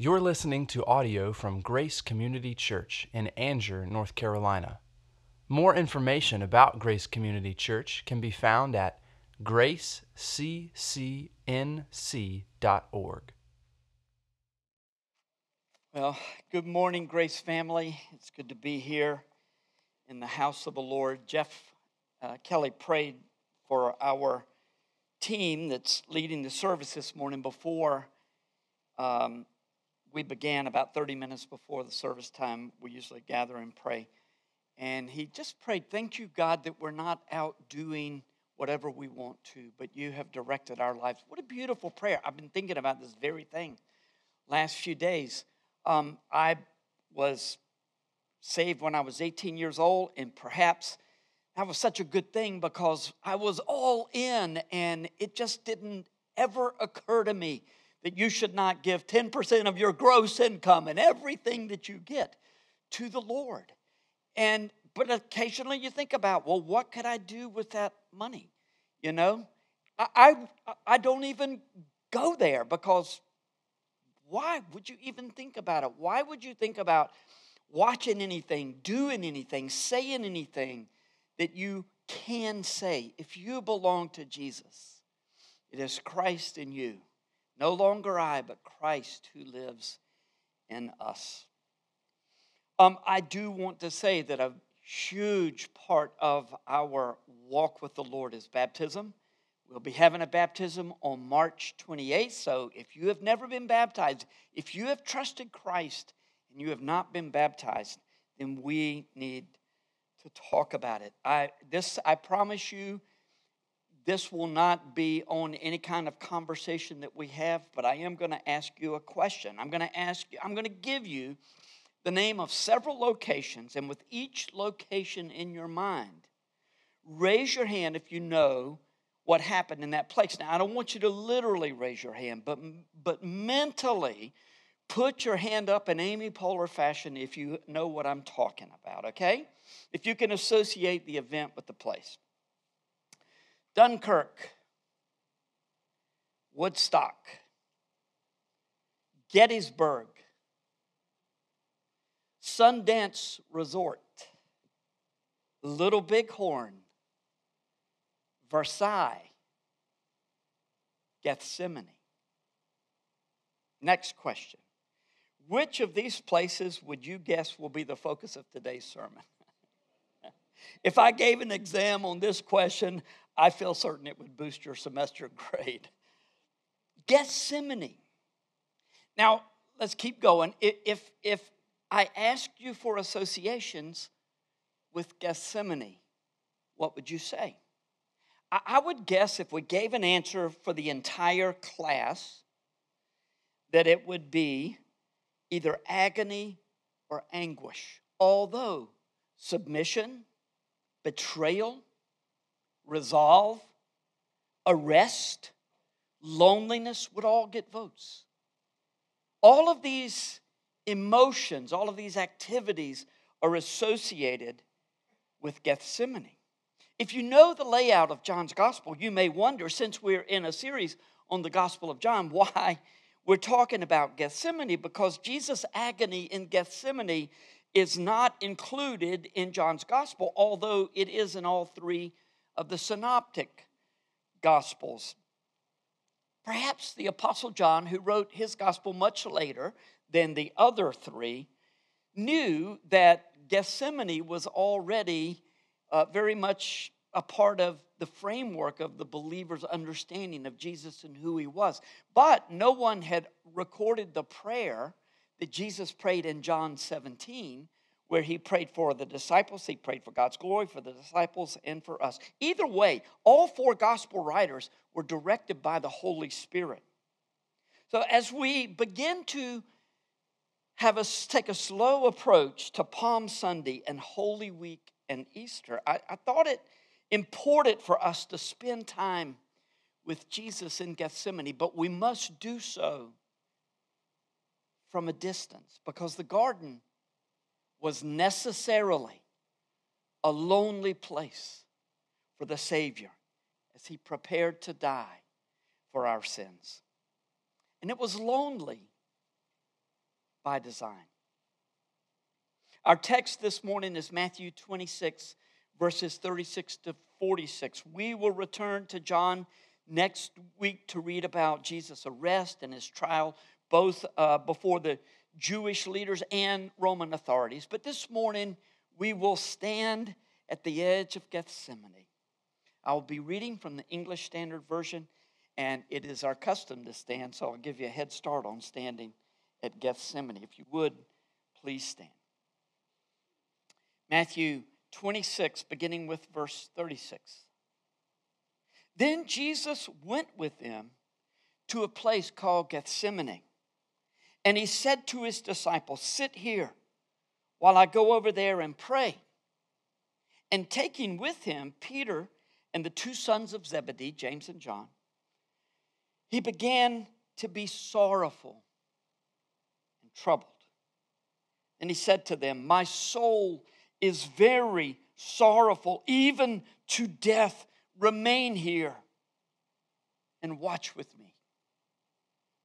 You're listening to audio from Grace Community Church in Angier, North Carolina. More information about Grace Community Church can be found at graceccnc.org. Well, good morning, Grace family. It's good to be here in the house of the Lord. Jeff uh, Kelly prayed for our team that's leading the service this morning before um, we began, about 30 minutes before the service time. We usually gather and pray. And he just prayed, Thank you, God, that we're not out doing whatever we want to, but you have directed our lives. What a beautiful prayer. I've been thinking about this very thing last few days. Um, I was saved when I was 18 years old, and perhaps that was such a good thing because I was all in, and it just didn't ever occur to me that you should not give 10% of your gross income and everything that you get to the Lord. And but occasionally you think about, well, what could I do with that money? You know, I I, I don't even go there because why would you even think about it? Why would you think about watching anything, doing anything, saying anything that you can say if you belong to Jesus? It is Christ in you. No longer I, but Christ who lives in us. Um, I do want to say that a huge part of our walk with the Lord is baptism. We'll be having a baptism on March 28th. So if you have never been baptized, if you have trusted Christ and you have not been baptized, then we need to talk about it. I this I promise you this will not be on any kind of conversation that we have, but I am going to ask you a question. I'm going to ask you I'm going to give you the name of several locations and with each location in your mind, raise your hand if you know what happened in that place. Now, I don't want you to literally raise your hand, but, but mentally put your hand up in Amy Poehler fashion if you know what I'm talking about, okay? If you can associate the event with the place. Dunkirk, Woodstock, Gettysburg, Sundance Resort, Little Bighorn, Versailles, Gethsemane. Next question. Which of these places would you guess will be the focus of today's sermon? if I gave an exam on this question, I feel certain it would boost your semester grade. Gethsemane. Now, let's keep going. If, if I asked you for associations with Gethsemane, what would you say? I would guess if we gave an answer for the entire class, that it would be either agony or anguish. Although submission, betrayal, resolve, arrest, loneliness would all get votes. All of these emotions, all of these activities are associated with Gethsemane. If you know the layout of John's gospel, you may wonder, since we're in a series on the Gospel of John, why we're talking about Gethsemane, because Jesus' agony in Gethsemane is not included in John's gospel, although it is in all three of the synoptic gospels. Perhaps the Apostle John, who wrote his gospel much later than the other three, knew that Gethsemane was already uh, very much a part of the framework of the believer's understanding of Jesus and who he was. But no one had recorded the prayer that Jesus prayed in John 17, where he prayed for the disciples, he prayed for God's glory, for the disciples, and for us. Either way, all four gospel writers were directed by the Holy Spirit. So as we begin to have us take a slow approach to Palm Sunday and Holy Week and Easter, I, I thought it important for us to spend time with Jesus in Gethsemane, but we must do so from a distance because the garden was necessarily a lonely place for the Savior as he prepared to die for our sins. And it was lonely by design. Our text this morning is Matthew 26, verses 36 to 46. We will return to John next week to read about Jesus' arrest and his trial, both uh, before the Jewish leaders and Roman authorities. But this morning, we will stand at the edge of Gethsemane. I will be reading from the English Standard Version, and it is our custom to stand, so I'll give you a head start on standing at Gethsemane. If you would, please stand. Matthew 26, beginning with verse 36. Then Jesus went with them to a place called Gethsemane, and he said to his disciples, Sit here while I go over there and pray. And taking with him Peter and the two sons of Zebedee, James and John, he began to be sorrowful and troubled. And he said to them, My soul is very sorrowful, even to death. Remain here and watch with me.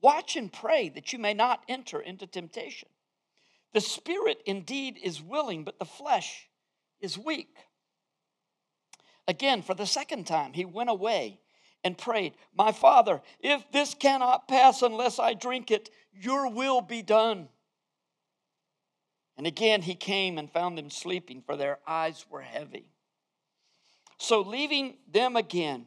Watch and pray that you may not enter into temptation. The spirit indeed is willing, but the flesh is weak. Again, for the second time, he went away and prayed, My father, if this cannot pass unless I drink it, your will be done. And again he came and found them sleeping, for their eyes were heavy. So, leaving them again,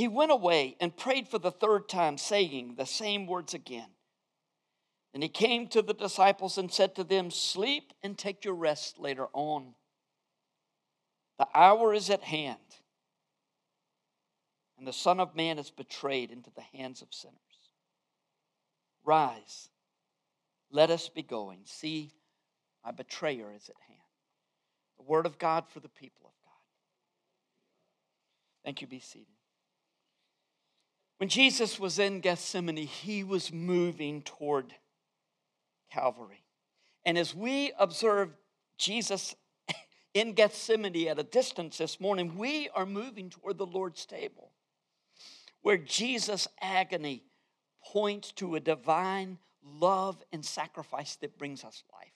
he went away and prayed for the third time, saying the same words again. And he came to the disciples and said to them, Sleep and take your rest later on. The hour is at hand, and the Son of Man is betrayed into the hands of sinners. Rise, let us be going. See, my betrayer is at hand. The word of God for the people of God. Thank you. Be seated. When Jesus was in Gethsemane, he was moving toward Calvary. And as we observe Jesus in Gethsemane at a distance this morning, we are moving toward the Lord's table, where Jesus' agony points to a divine love and sacrifice that brings us life.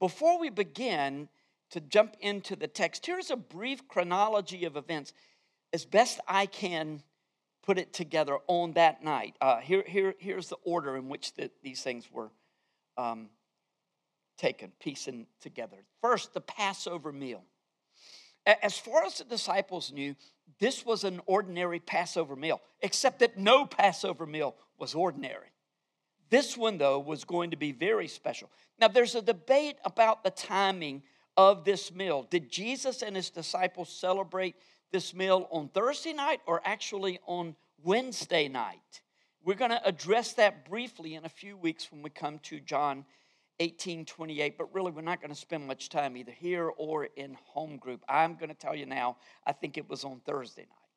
Before we begin to jump into the text, here's a brief chronology of events as best I can put it together on that night. Uh, here, here, here's the order in which the, these things were um, taken, piecing together. First, the Passover meal. As far as the disciples knew, this was an ordinary Passover meal, except that no Passover meal was ordinary. This one, though, was going to be very special. Now, there's a debate about the timing of this meal. Did Jesus and his disciples celebrate this meal on Thursday night or actually on Wednesday night? We're going to address that briefly in a few weeks when we come to John 1828, but really we're not going to spend much time either here or in home group. I'm going to tell you now, I think it was on Thursday night.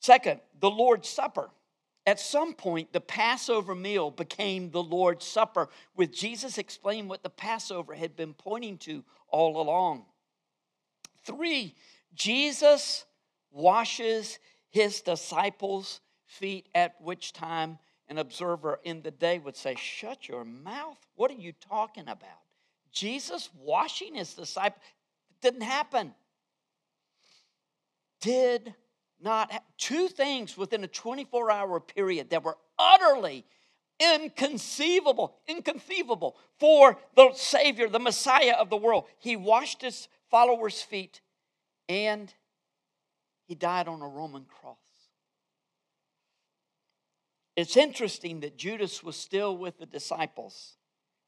Second, the Lord's Supper. At some point, the Passover meal became the Lord's Supper, with Jesus explaining what the Passover had been pointing to all along. Three, Jesus washes his disciples' feet, at which time an observer in the day would say, Shut your mouth. What are you talking about? Jesus washing his disciples didn't happen. Did not ha- two things within a 24 hour period that were utterly inconceivable, inconceivable for the Savior, the Messiah of the world. He washed his followers' feet and he died on a Roman cross. It's interesting that Judas was still with the disciples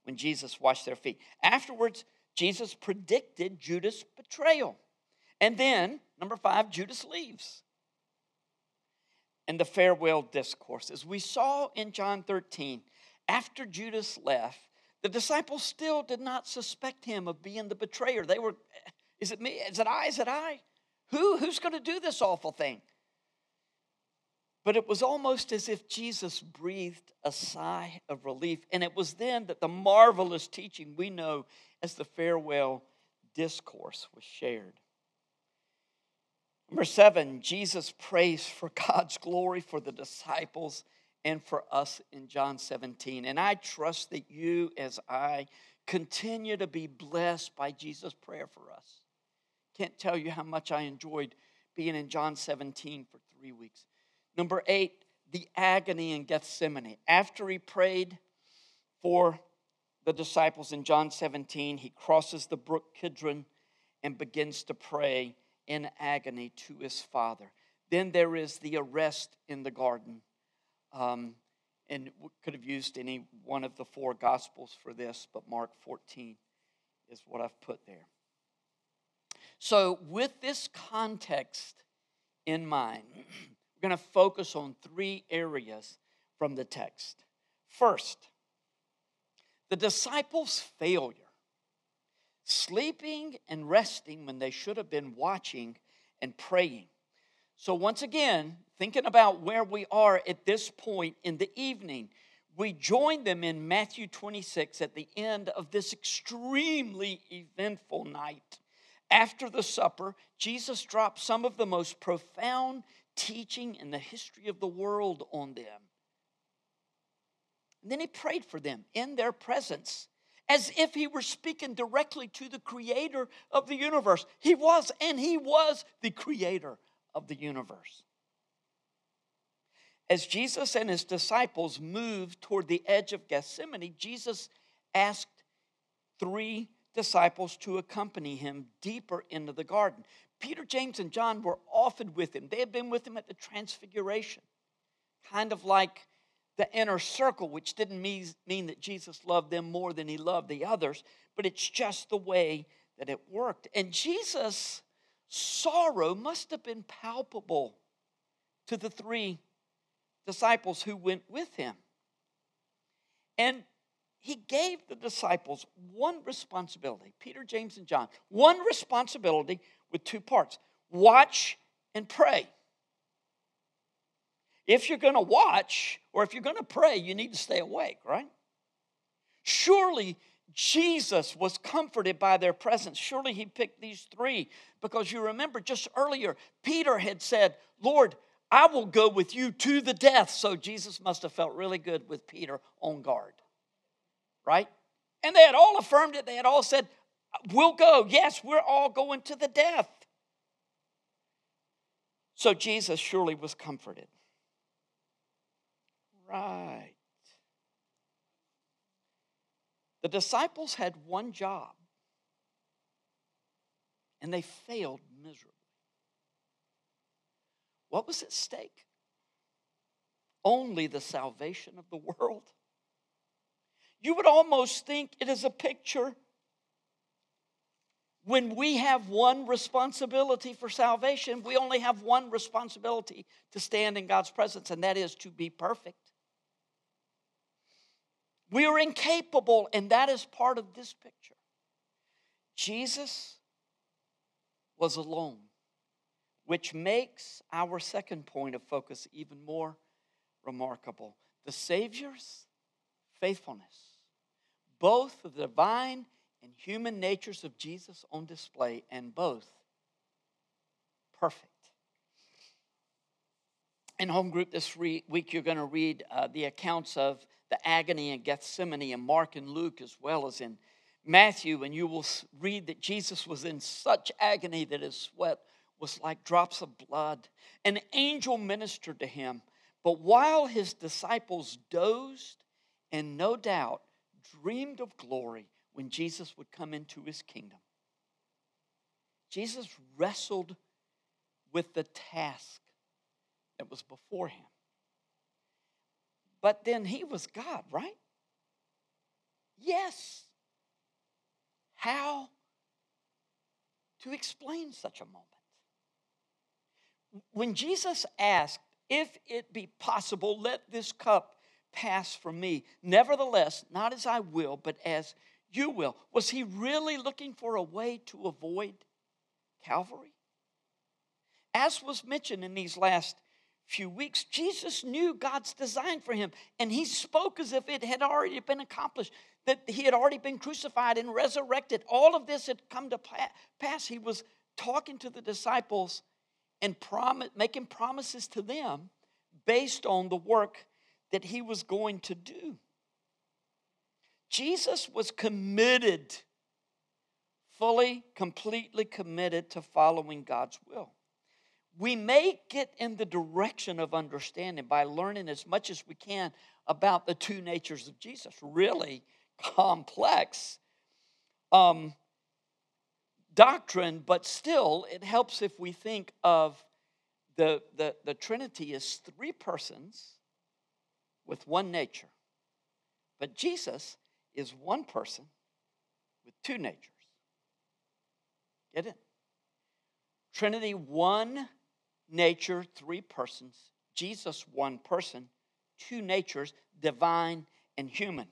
when Jesus washed their feet. Afterwards, Jesus predicted Judas' betrayal. And then, number five, Judas leaves. And the farewell discourse. As we saw in John 13, after Judas left, The disciples still did not suspect him of being the betrayer. They were, is it me? Is it I? Is it I? Who? Who's going to do this awful thing? But it was almost as if Jesus breathed a sigh of relief. And it was then that the marvelous teaching we know as the farewell discourse was shared. Number seven, Jesus prays for God's glory for the disciples and for us in John 17. And I trust that you, as I, continue to be blessed by Jesus' prayer for us. Can't tell you how much I enjoyed being in John 17 for three weeks. Number eight, the agony in Gethsemane. After he prayed for the disciples in John 17, he crosses the brook Kidron and begins to pray in agony to his father. Then there is the arrest in the garden. Um, and we could have used any one of the four gospels for this, but Mark 14 is what I've put there. So, with this context in mind, we're going to focus on three areas from the text. First, the disciples' failure, sleeping and resting when they should have been watching and praying. So, once again, thinking about where we are at this point in the evening, we join them in Matthew 26 at the end of this extremely eventful night. After the supper, Jesus dropped some of the most profound teaching in the history of the world on them. And then he prayed for them in their presence as if he were speaking directly to the creator of the universe. He was, and he was the creator of the universe. As Jesus and his disciples moved toward the edge of Gethsemane, Jesus asked three disciples to accompany him deeper into the garden. Peter, James, and John were often with him. They had been with him at the Transfiguration, kind of like the inner circle, which didn't mean, that Jesus loved them more than he loved the others, but it's just the way that it worked. And Jesus' sorrow must have been palpable to the three disciples who went with him. And he gave the disciples one responsibility Peter, James, and John, one responsibility with two parts watch and pray. If you're going to watch or if you're going to pray, you need to stay awake, right? Surely Jesus was comforted by their presence. Surely he picked these three because you remember just earlier, Peter had said, Lord, I will go with you to the death. So Jesus must have felt really good with Peter on guard, right? And they had all affirmed it. They had all said, We'll go. Yes, we're all going to the death. So Jesus surely was comforted. Right. The disciples had one job, and they failed miserably. What was at stake? Only the salvation of the world. You would almost think it is a picture when we have one responsibility for salvation, we only have one responsibility to stand in God's presence, and that is to be perfect. We are incapable, and that is part of this picture. Jesus was alone, which makes our second point of focus even more remarkable. The Savior's faithfulness, both the divine and human natures of Jesus on display, and both perfect. In home group this week, you're going to read uh, the accounts of the agony in Gethsemane in Mark and Luke, as well as in Matthew, and you will read that Jesus was in such agony that his sweat was like drops of blood. An angel ministered to him, but while his disciples dozed and no doubt dreamed of glory when Jesus would come into his kingdom, Jesus wrestled with the task that was before him. But then he was God, right? Yes. How to explain such a moment? When Jesus asked, If it be possible, let this cup pass from me. Nevertheless, not as I will, but as you will. Was he really looking for a way to avoid Calvary? As was mentioned in these last few weeks, Jesus knew God's design for him, and he spoke as if it had already been accomplished, that he had already been crucified and resurrected. All of this had come to pass. He was talking to the disciples and making promises to them based on the work that he was going to do. Jesus was committed, fully, completely committed to following God's will. We may get in the direction of understanding by learning as much as we can about the two natures of Jesus, really complex um, doctrine, but still, it helps if we think of the, the, the Trinity as three persons with one nature. But Jesus is one person with two natures. Get it? Trinity, one nature, three persons. Jesus, one person, two natures, divine and human.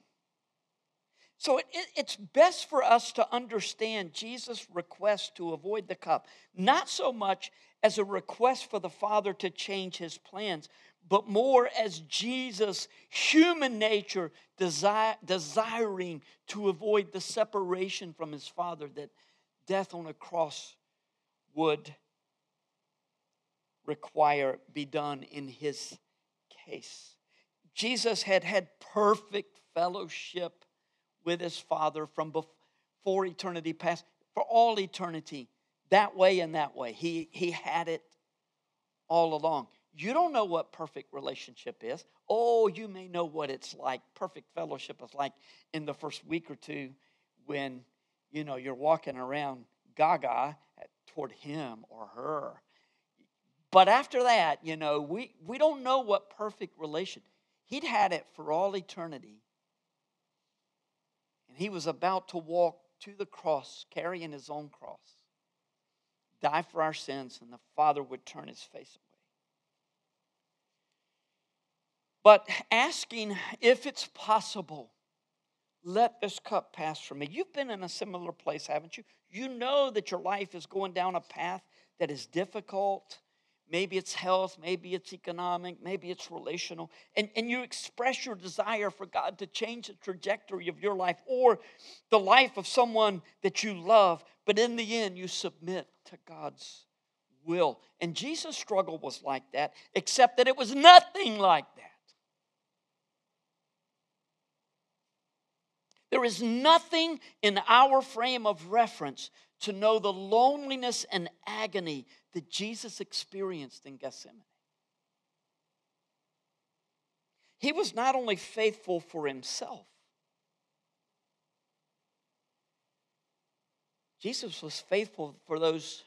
So it, it, it's best for us to understand Jesus' request to avoid the cup, not so much as a request for the Father to change his plans, but more as Jesus' human nature desire, desiring to avoid the separation from his Father that death on a cross would require be done in his case. Jesus had had perfect fellowship with his Father from before eternity past, for all eternity, that way and that way. He, he had it all along. You don't know what perfect relationship is. Oh, you may know what it's like. Perfect fellowship is like in the first week or two when, you know, you're walking around gaga toward him or her. But after that, you know, we, we don't know what perfect relation. He'd had it for all eternity. And he was about to walk to the cross, carrying his own cross, die for our sins, and the Father would turn his face away. But asking if it's possible, let this cup pass from me. You've been in a similar place, haven't you? You know that your life is going down a path that is difficult. Maybe it's health, maybe it's economic, maybe it's relational. And, and you express your desire for God to change the trajectory of your life or the life of someone that you love. But in the end, you submit to God's will. And Jesus' struggle was like that, except that it was nothing like that. There is nothing in our frame of reference to know the loneliness and agony that Jesus experienced in Gethsemane. He was not only faithful for himself, Jesus was faithful for those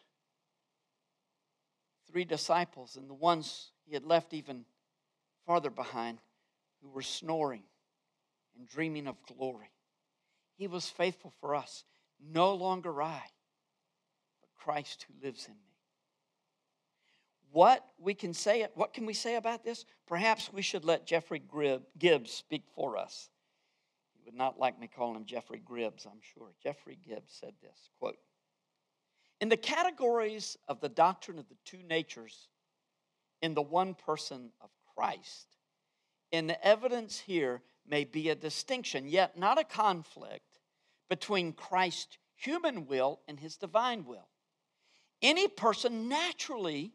three disciples and the ones he had left even farther behind who were snoring and dreaming of glory. He was faithful for us. No longer I, but Christ who lives in me. What we can say, what can we say about this? Perhaps we should let Jeffrey Gibbs speak for us. He would not like me calling him Jeffrey Gribbs, I'm sure. Jeffrey Gibbs said this quote, In the categories of the doctrine of the two natures in the one person of Christ, in the evidence here may be a distinction, yet not a conflict between Christ's human will and his divine will. Any person naturally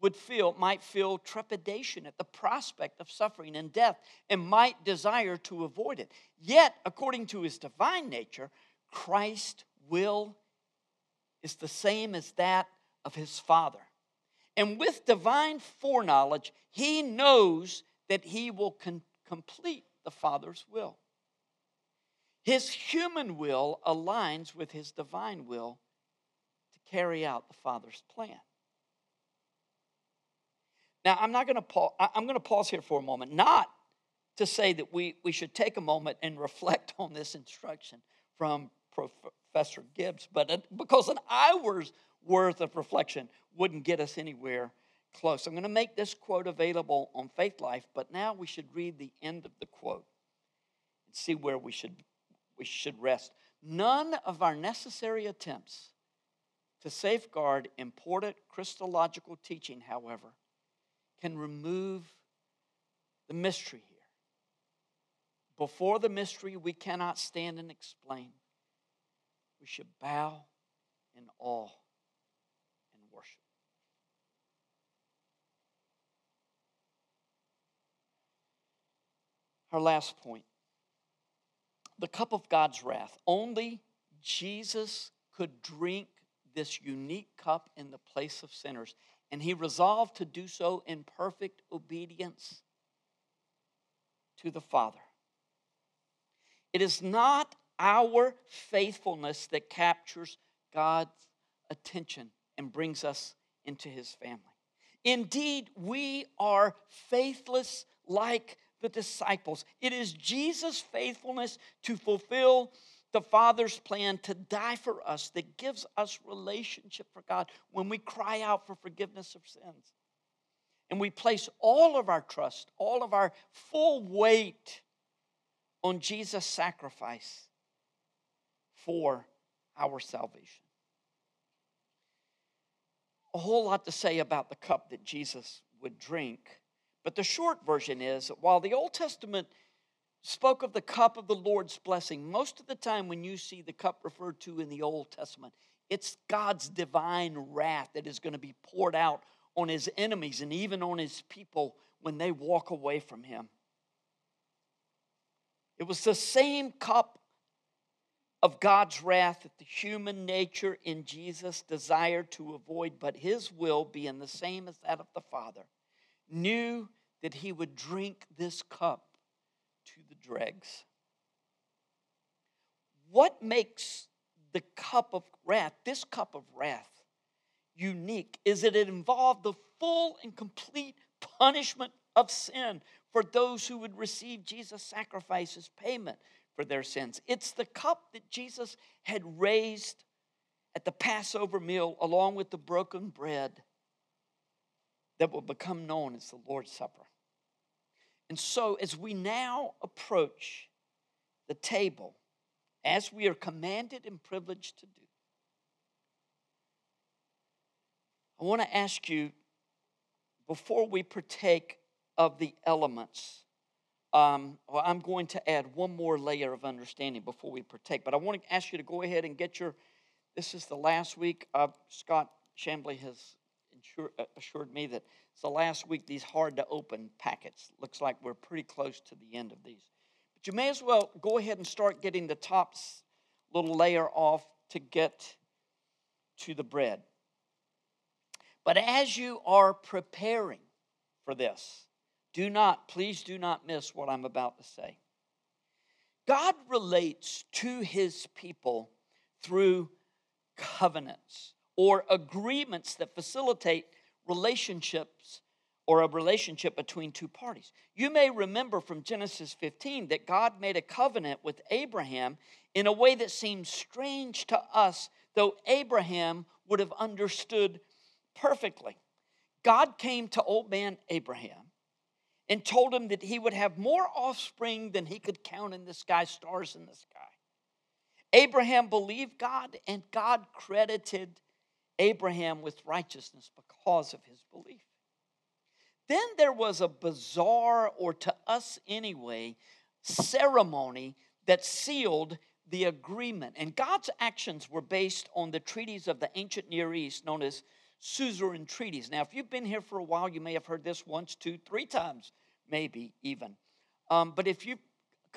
would feel might feel trepidation at the prospect of suffering and death and might desire to avoid it. Yet, according to his divine nature, Christ's will is the same as that of his Father. And with divine foreknowledge, he knows that he will con- complete the Father's will. His human will aligns with his divine will to carry out the Father's plan. Now, I'm not going to pause, I'm going to pause here for a moment, not to say that we, we should take a moment and reflect on this instruction from Professor Gibbs, but because an hour's worth of reflection wouldn't get us anywhere close. I'm going to make this quote available on Faith Life, but now we should read the end of the quote and see where we should, we should rest. None of our necessary attempts to safeguard important Christological teaching, however, can remove the mystery here. Before the mystery, we cannot stand and explain. We should bow in awe and worship. Our last point the cup of God's wrath. Only Jesus could drink this unique cup in the place of sinners, and he resolved to do so in perfect obedience to the Father. It is not our faithfulness that captures God's attention and brings us into his family. Indeed, we are faithless like the disciples. It is Jesus' faithfulness to fulfill the Father's plan to die for us that gives us relationship for God when we cry out for forgiveness of sins. And we place all of our trust, all of our full weight on Jesus' sacrifice for our salvation. A whole lot to say about the cup that Jesus would drink, but the short version is while the Old Testament spoke of the cup of the Lord's blessing, most of the time when you see the cup referred to in the Old Testament, it's God's divine wrath that is going to be poured out on his enemies and even on his people when they walk away from him. It was the same cup of God's wrath that the human nature in Jesus desired to avoid, but his will, being the same as that of the Father, knew that he would drink this cup to the dregs. What makes the cup of wrath, this cup of wrath, unique is that it involved the full and complete punishment of sin for those who would receive Jesus' sacrifice as payment for their sins. It's the cup that Jesus had raised at the Passover meal along with the broken bread that will become known as the Lord's Supper. And so, as we now approach the table, as we are commanded and privileged to do, I want to ask you before we partake of the elements. Um, well, I'm going to add one more layer of understanding before we partake, but I want to ask you to go ahead and get your. This is the last week. Uh, Scott Chambly has Uh, assured me that it's the last week these hard to open packets. Looks like we're pretty close to the end of these. But you may as well go ahead and start getting the top little layer off to get to the bread. But as you are preparing for this, do not, please do not miss what I'm about to say. God relates to his people through covenants or agreements that facilitate relationships or a relationship between two parties. You may remember from Genesis 15 that God made a covenant with Abraham in a way that seems strange to us, though Abraham would have understood perfectly. God came to old man Abraham and told him that he would have more offspring than he could count in the sky, stars in the sky. Abraham believed God, and God credited Abraham with righteousness because of his belief. Then there was a bizarre, or to us anyway, ceremony that sealed the agreement. And God's actions were based on the treaties of the ancient Near East known as suzerain treaties. Now, if you've been here for a while, you may have heard this once, two, three times, maybe even. Um, but if you've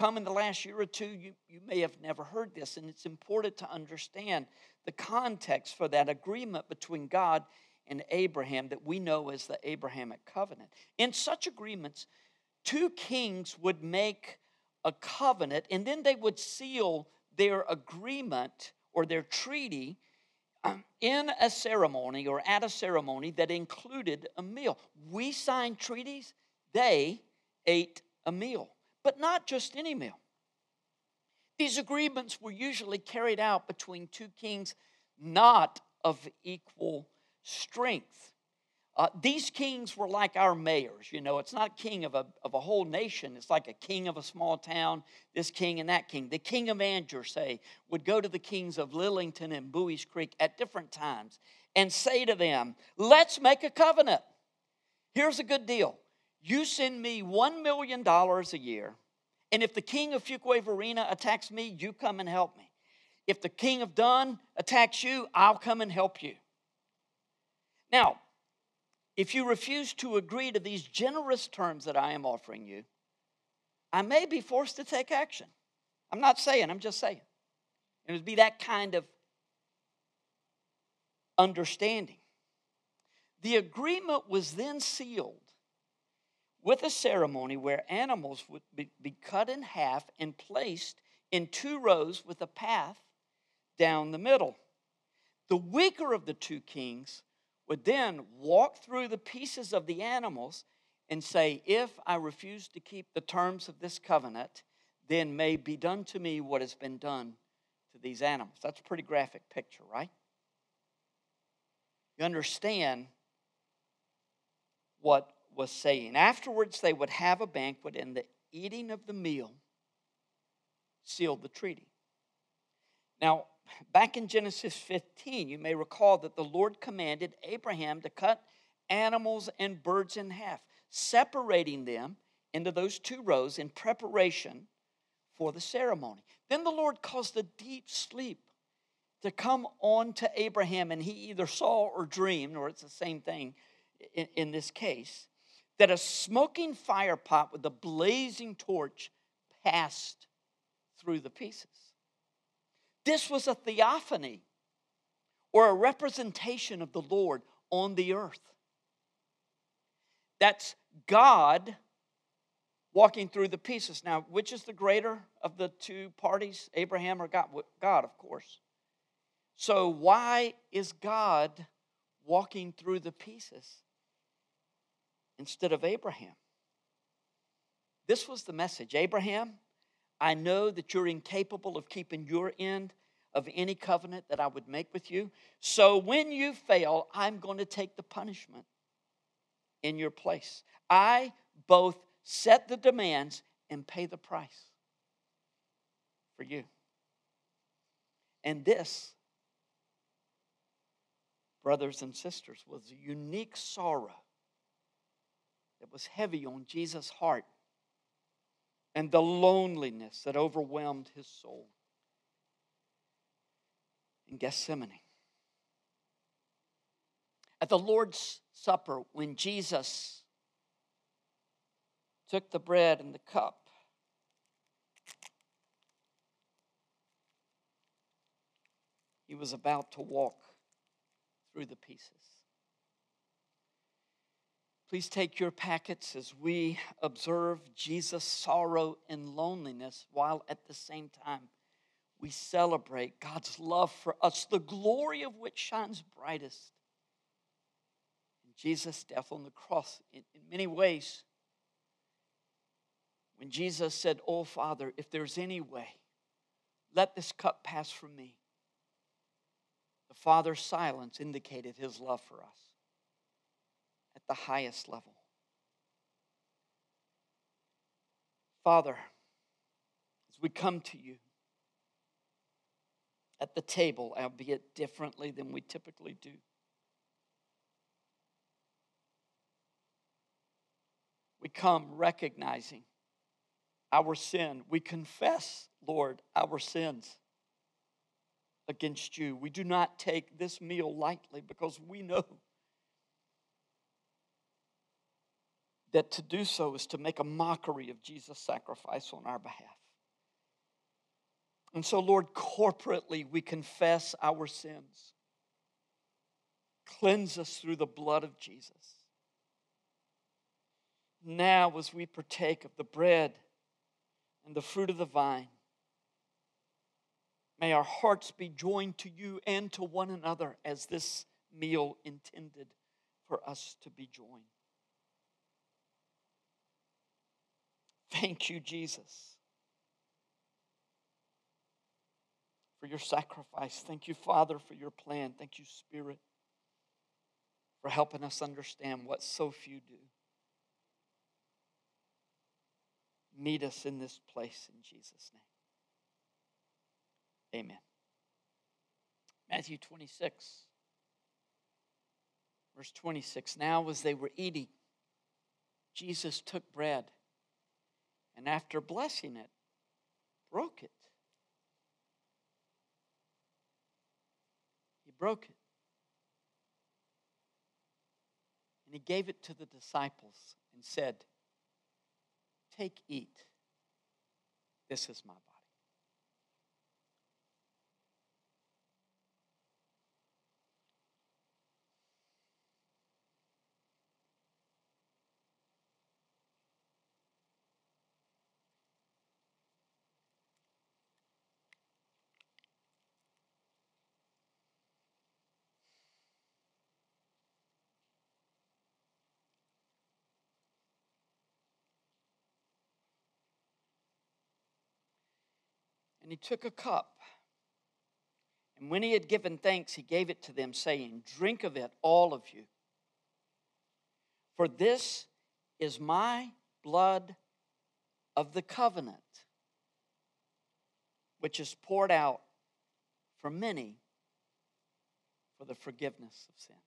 come in the last year or two, you, you may have never heard this, and it's important to understand the context for that agreement between God and Abraham that we know as the Abrahamic covenant. In such agreements, two kings would make a covenant, and then they would seal their agreement or their treaty um, in a ceremony or at a ceremony that included a meal. We signed treaties, they ate a meal, but not just any meal. These agreements were usually carried out between two kings not of equal strength. Uh, these kings were like our mayors. You know, it's not king of a, of a whole nation, it's like a king of a small town, this king and that king. The king of Angier, say, would go to the kings of Lillington and Buies Creek at different times and say to them, Let's make a covenant. Here's a good deal. You send me $1 million a year, and if the king of Fuquay-Varina attacks me, you come and help me. If the king of Dunn attacks you, I'll come and help you. Now, if you refuse to agree to these generous terms that I am offering you, I may be forced to take action. I'm not saying, I'm just saying. It would be that kind of understanding. The agreement was then sealed with a ceremony where animals would be, cut in half and placed in two rows with a path down the middle. The weaker of the two kings would then walk through the pieces of the animals and say, If I refuse to keep the terms of this covenant, then may be done to me what has been done to these animals. That's a pretty graphic picture, right? You understand what was saying. Afterwards, they would have a banquet, and the eating of the meal sealed the treaty. Now, back in Genesis 15, you may recall that the Lord commanded Abraham to cut animals and birds in half, separating them into those two rows in preparation for the ceremony. Then the Lord caused a deep sleep to come on to Abraham, and he either saw or dreamed, or it's the same thing in, in this case, that a smoking fire pot with a blazing torch passed through the pieces. This was a theophany or a representation of the Lord on the earth. That's God walking through the pieces. Now, which is the greater of the two parties, Abraham or God? God, of course. So, why is God walking through the pieces instead of Abraham? This was the message Abraham, I know that you're incapable of keeping your end of any covenant that I would make with you. So when you fail, I'm going to take the punishment in your place. I both set the demands and pay the price for you. And this, brothers and sisters, was a unique sorrow that was heavy on Jesus' heart and the loneliness that overwhelmed his soul in Gethsemane. At the Lord's Supper, when Jesus took the bread and the cup, he was about to walk through the pieces. Please take your packets as we observe Jesus' sorrow and loneliness while at the same time we celebrate God's love for us, the glory of which shines brightest in Jesus' death on the cross. In, in many ways, when Jesus said, Oh, Father, if there's any way, let this cup pass from me, the Father's silence indicated his love for us the highest level. Father, as we come to you at the table, albeit differently than we typically do, we come recognizing our sin. We confess, Lord, our sins against you. We do not take this meal lightly because we know that to do so is to make a mockery of Jesus' sacrifice on our behalf. And so, Lord, corporately we confess our sins. Cleanse us through the blood of Jesus. Now, as we partake of the bread and the fruit of the vine, may our hearts be joined to you and to one another as this meal intended for us to be joined. Thank you, Jesus, for your sacrifice. Thank you, Father, for your plan. Thank you, Spirit, for helping us understand what so few do. Meet us in this place in Jesus' name. Amen. Matthew 26, verse 26. Now, as they were eating, Jesus took bread and after blessing it, broke it. He broke it. And he gave it to the disciples and said, Take, eat. This is my body. And he took a cup. And when he had given thanks, he gave it to them, saying, Drink of it, all of you. For this is my blood of the covenant, which is poured out for many for the forgiveness of sins.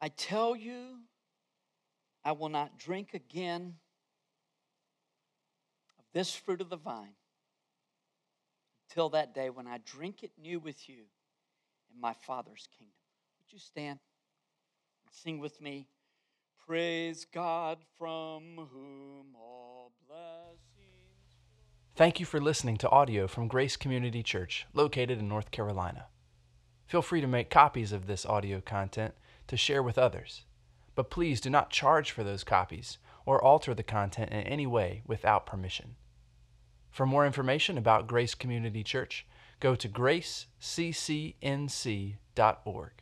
I tell you, I will not drink again of this fruit of the vine until that day when I drink it new with you in my Father's kingdom. Would you stand and sing with me? Praise God from whom all blessings. Thank you for listening to audio from Grace Community Church, located in North Carolina. Feel free to make copies of this audio content to share with others. But please do not charge for those copies or alter the content in any way without permission. For more information about Grace Community Church, go to graceccnc.org.